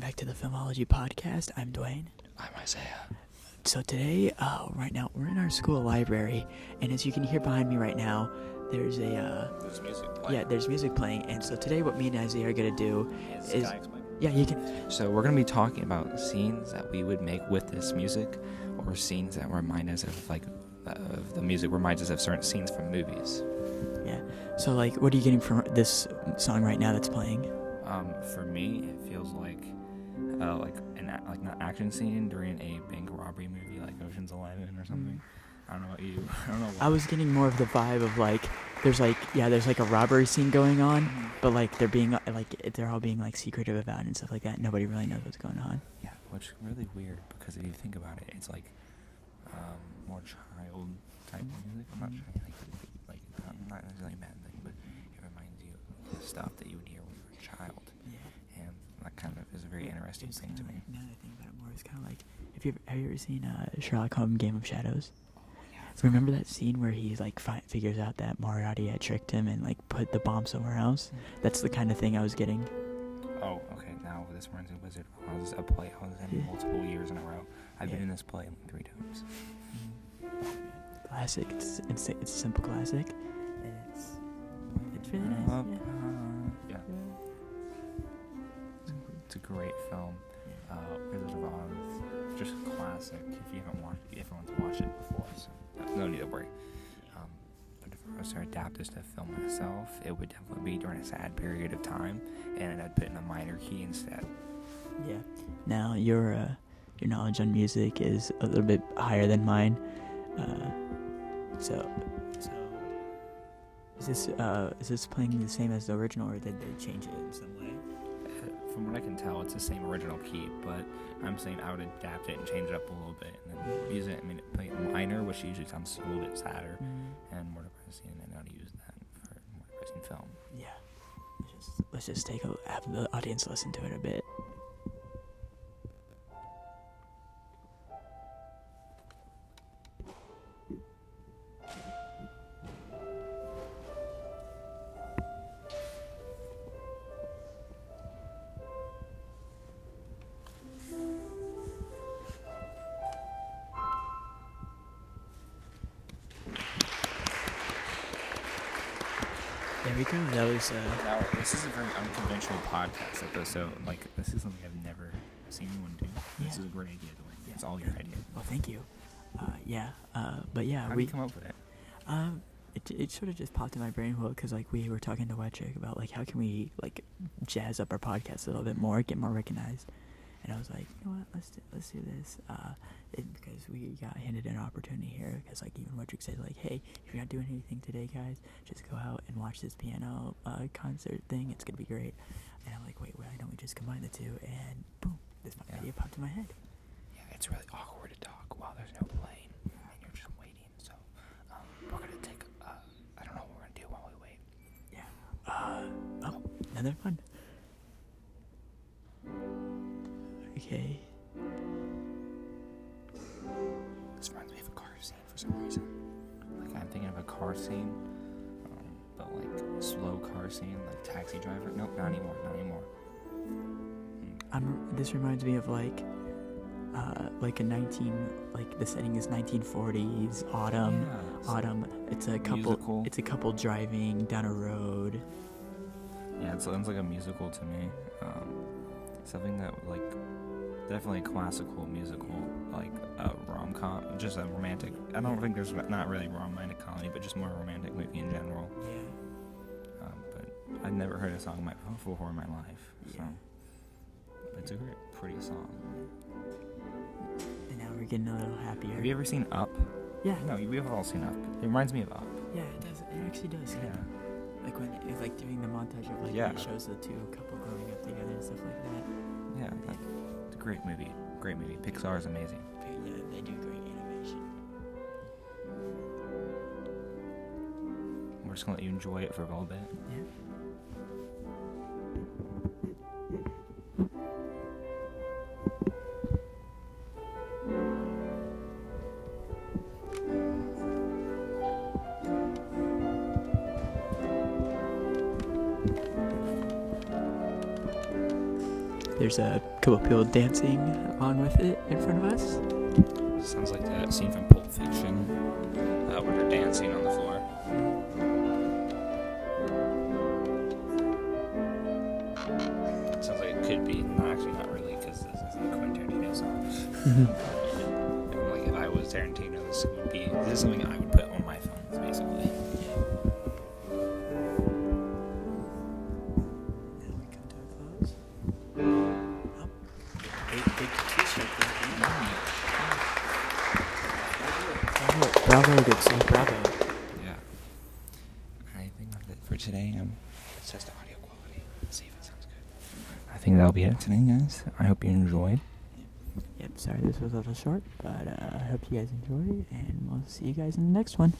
back to the Filmology Podcast. I'm Dwayne. I'm Isaiah. So today, uh, right now, we're in our school library, and as you can hear behind me right now, there's a uh, There's music yeah, there's music playing. And so today, what me and Isaiah are gonna do is yeah, you can So we're gonna be talking about scenes that we would make with this music, or scenes that remind us of like of the music reminds us of certain scenes from movies. yeah. So like, what are you getting from this song right now that's playing? Um, for me, it feels like uh, like an a- like an action scene during a bank robbery movie, like Ocean's Eleven or something. I don't know about you. I don't know. What, I was getting more of the vibe of like, there's like yeah, there's like a robbery scene going on, but like they're being like they're all being like secretive about it and stuff like that. Nobody really knows what's going on. Yeah, which is really weird because if you think about it, it's like um, more child type music. I'm not trying to like, like um, not necessarily a bad thing, but it reminds you of the stuff that you would hear when you were a child, Yeah. and that kind of is a very interesting thing to me. like- Now that I think about it more, it's kind of like if you have you ever seen uh, Sherlock Holmes: Game of Shadows? Oh, yeah, Remember that scene where he like fi- figures out that Moriarty had tricked him and like put the bomb somewhere else? That's the kind of thing I was getting. Oh, okay. Now this me of Wizard of Oz, a play I was in Yeah. multiple years in a row. I've been in this play three times. Classic. It's it's, it's a simple classic. It's it's really nice. Yeah. uh, yeah. A great film. Uh, Wizard of Oz, just a classic. If you haven't watched, if everyone's watched it before, so no need to worry. Um, but if I was to adapt this to film myself, it would definitely be during a sad period of time, and I'd put in a minor key instead. Yeah. Now your uh, your knowledge on music is a little bit higher than mine. Uh, so so is this uh, is this playing the same as the original, or did they change it in some way? From what I can tell, it's the same original key, but I'm saying I would adapt it and change it up a little bit, and then use it. I mean, play it minor, which usually sounds a little bit sadder mm-hmm. and more depressing, and I'd use that for more depressing film. Yeah. Let's just let's just take a have the audience listen to it a bit. There we go. That was uh, Now, this is a very unconventional podcast episode. Like, this is something I've never seen anyone do. This Yeah. is a great idea, Dwayne. It's all your idea. well, thank you. Uh, yeah. Uh, but yeah, How did we you come up with it? Um, it, it sort of just popped in my brain well because like we were talking to Wetrick about like how can we like jazz up our podcast a little bit more, get more recognized, and I was like, you know what, let's do, let's do this. Uh, it, because we got handed an opportunity here because like even Wetrick said like, hey, if you're not doing anything today, guys, just go out and watch this piano uh, concert thing. It's gonna be great. And I'm like, wait, why don't we just combine the two? And boom, this Yeah. idea popped in my head. Yeah, it's really awkward to talk while there's no plane and you're just waiting. So, um, we're gonna take. Uh, I don't know what we're gonna do while we wait. Yeah. Uh, oh, another one. Okay. This reminds me of a car scene for some reason. Like I'm thinking of a car scene, um, but like slow car scene, like Taxi Driver. Nope, not anymore. Not anymore. Mm, I'm, this reminds me of like, uh, like a 19, like the setting is 1940s autumn. yeah, it's- Autumn. It's a couple. Musical. It's a couple driving down a road. Yeah, it sounds like a musical to me. Um, something that like definitely a classical musical, like a rom com, just a romantic. I don't think there's not really romantic comedy, but just more romantic movie in general. Yeah. Um, but I've never heard a song my, before in my life, so Yeah. it's a great, pretty song. And now we're getting a little happier. Have you ever seen Up? Yeah. No, we've all seen Up. It reminds me of Up. Yeah, it does. It actually does. Yeah. When, like doing the montage of like Yeah. it shows the two couple growing up together and stuff like that. Yeah, that, it's a great movie. Great movie. Pixar is amazing. Yeah, they do great animation. We're just gonna let you enjoy it for a little bit. Yeah. There's a couple people dancing along with it in front of us. Sounds like that scene from Pulp Fiction uh, where they're dancing on the floor. Sounds like it could be. No, actually, not really, because this is a Quentin Tarantino song. And, like if I was Tarantino, this would be this is something I would put on my phones, basically. Big, t-shirt Bravo, bravo, good bravo. Yeah. I think that's it for today. Um, let's test the audio quality. See if it sounds good. I think that'll be it today, guys. I hope you enjoyed. Yep, sorry this was a little short, but uh, I hope you guys enjoyed, and we'll see you guys in the next one.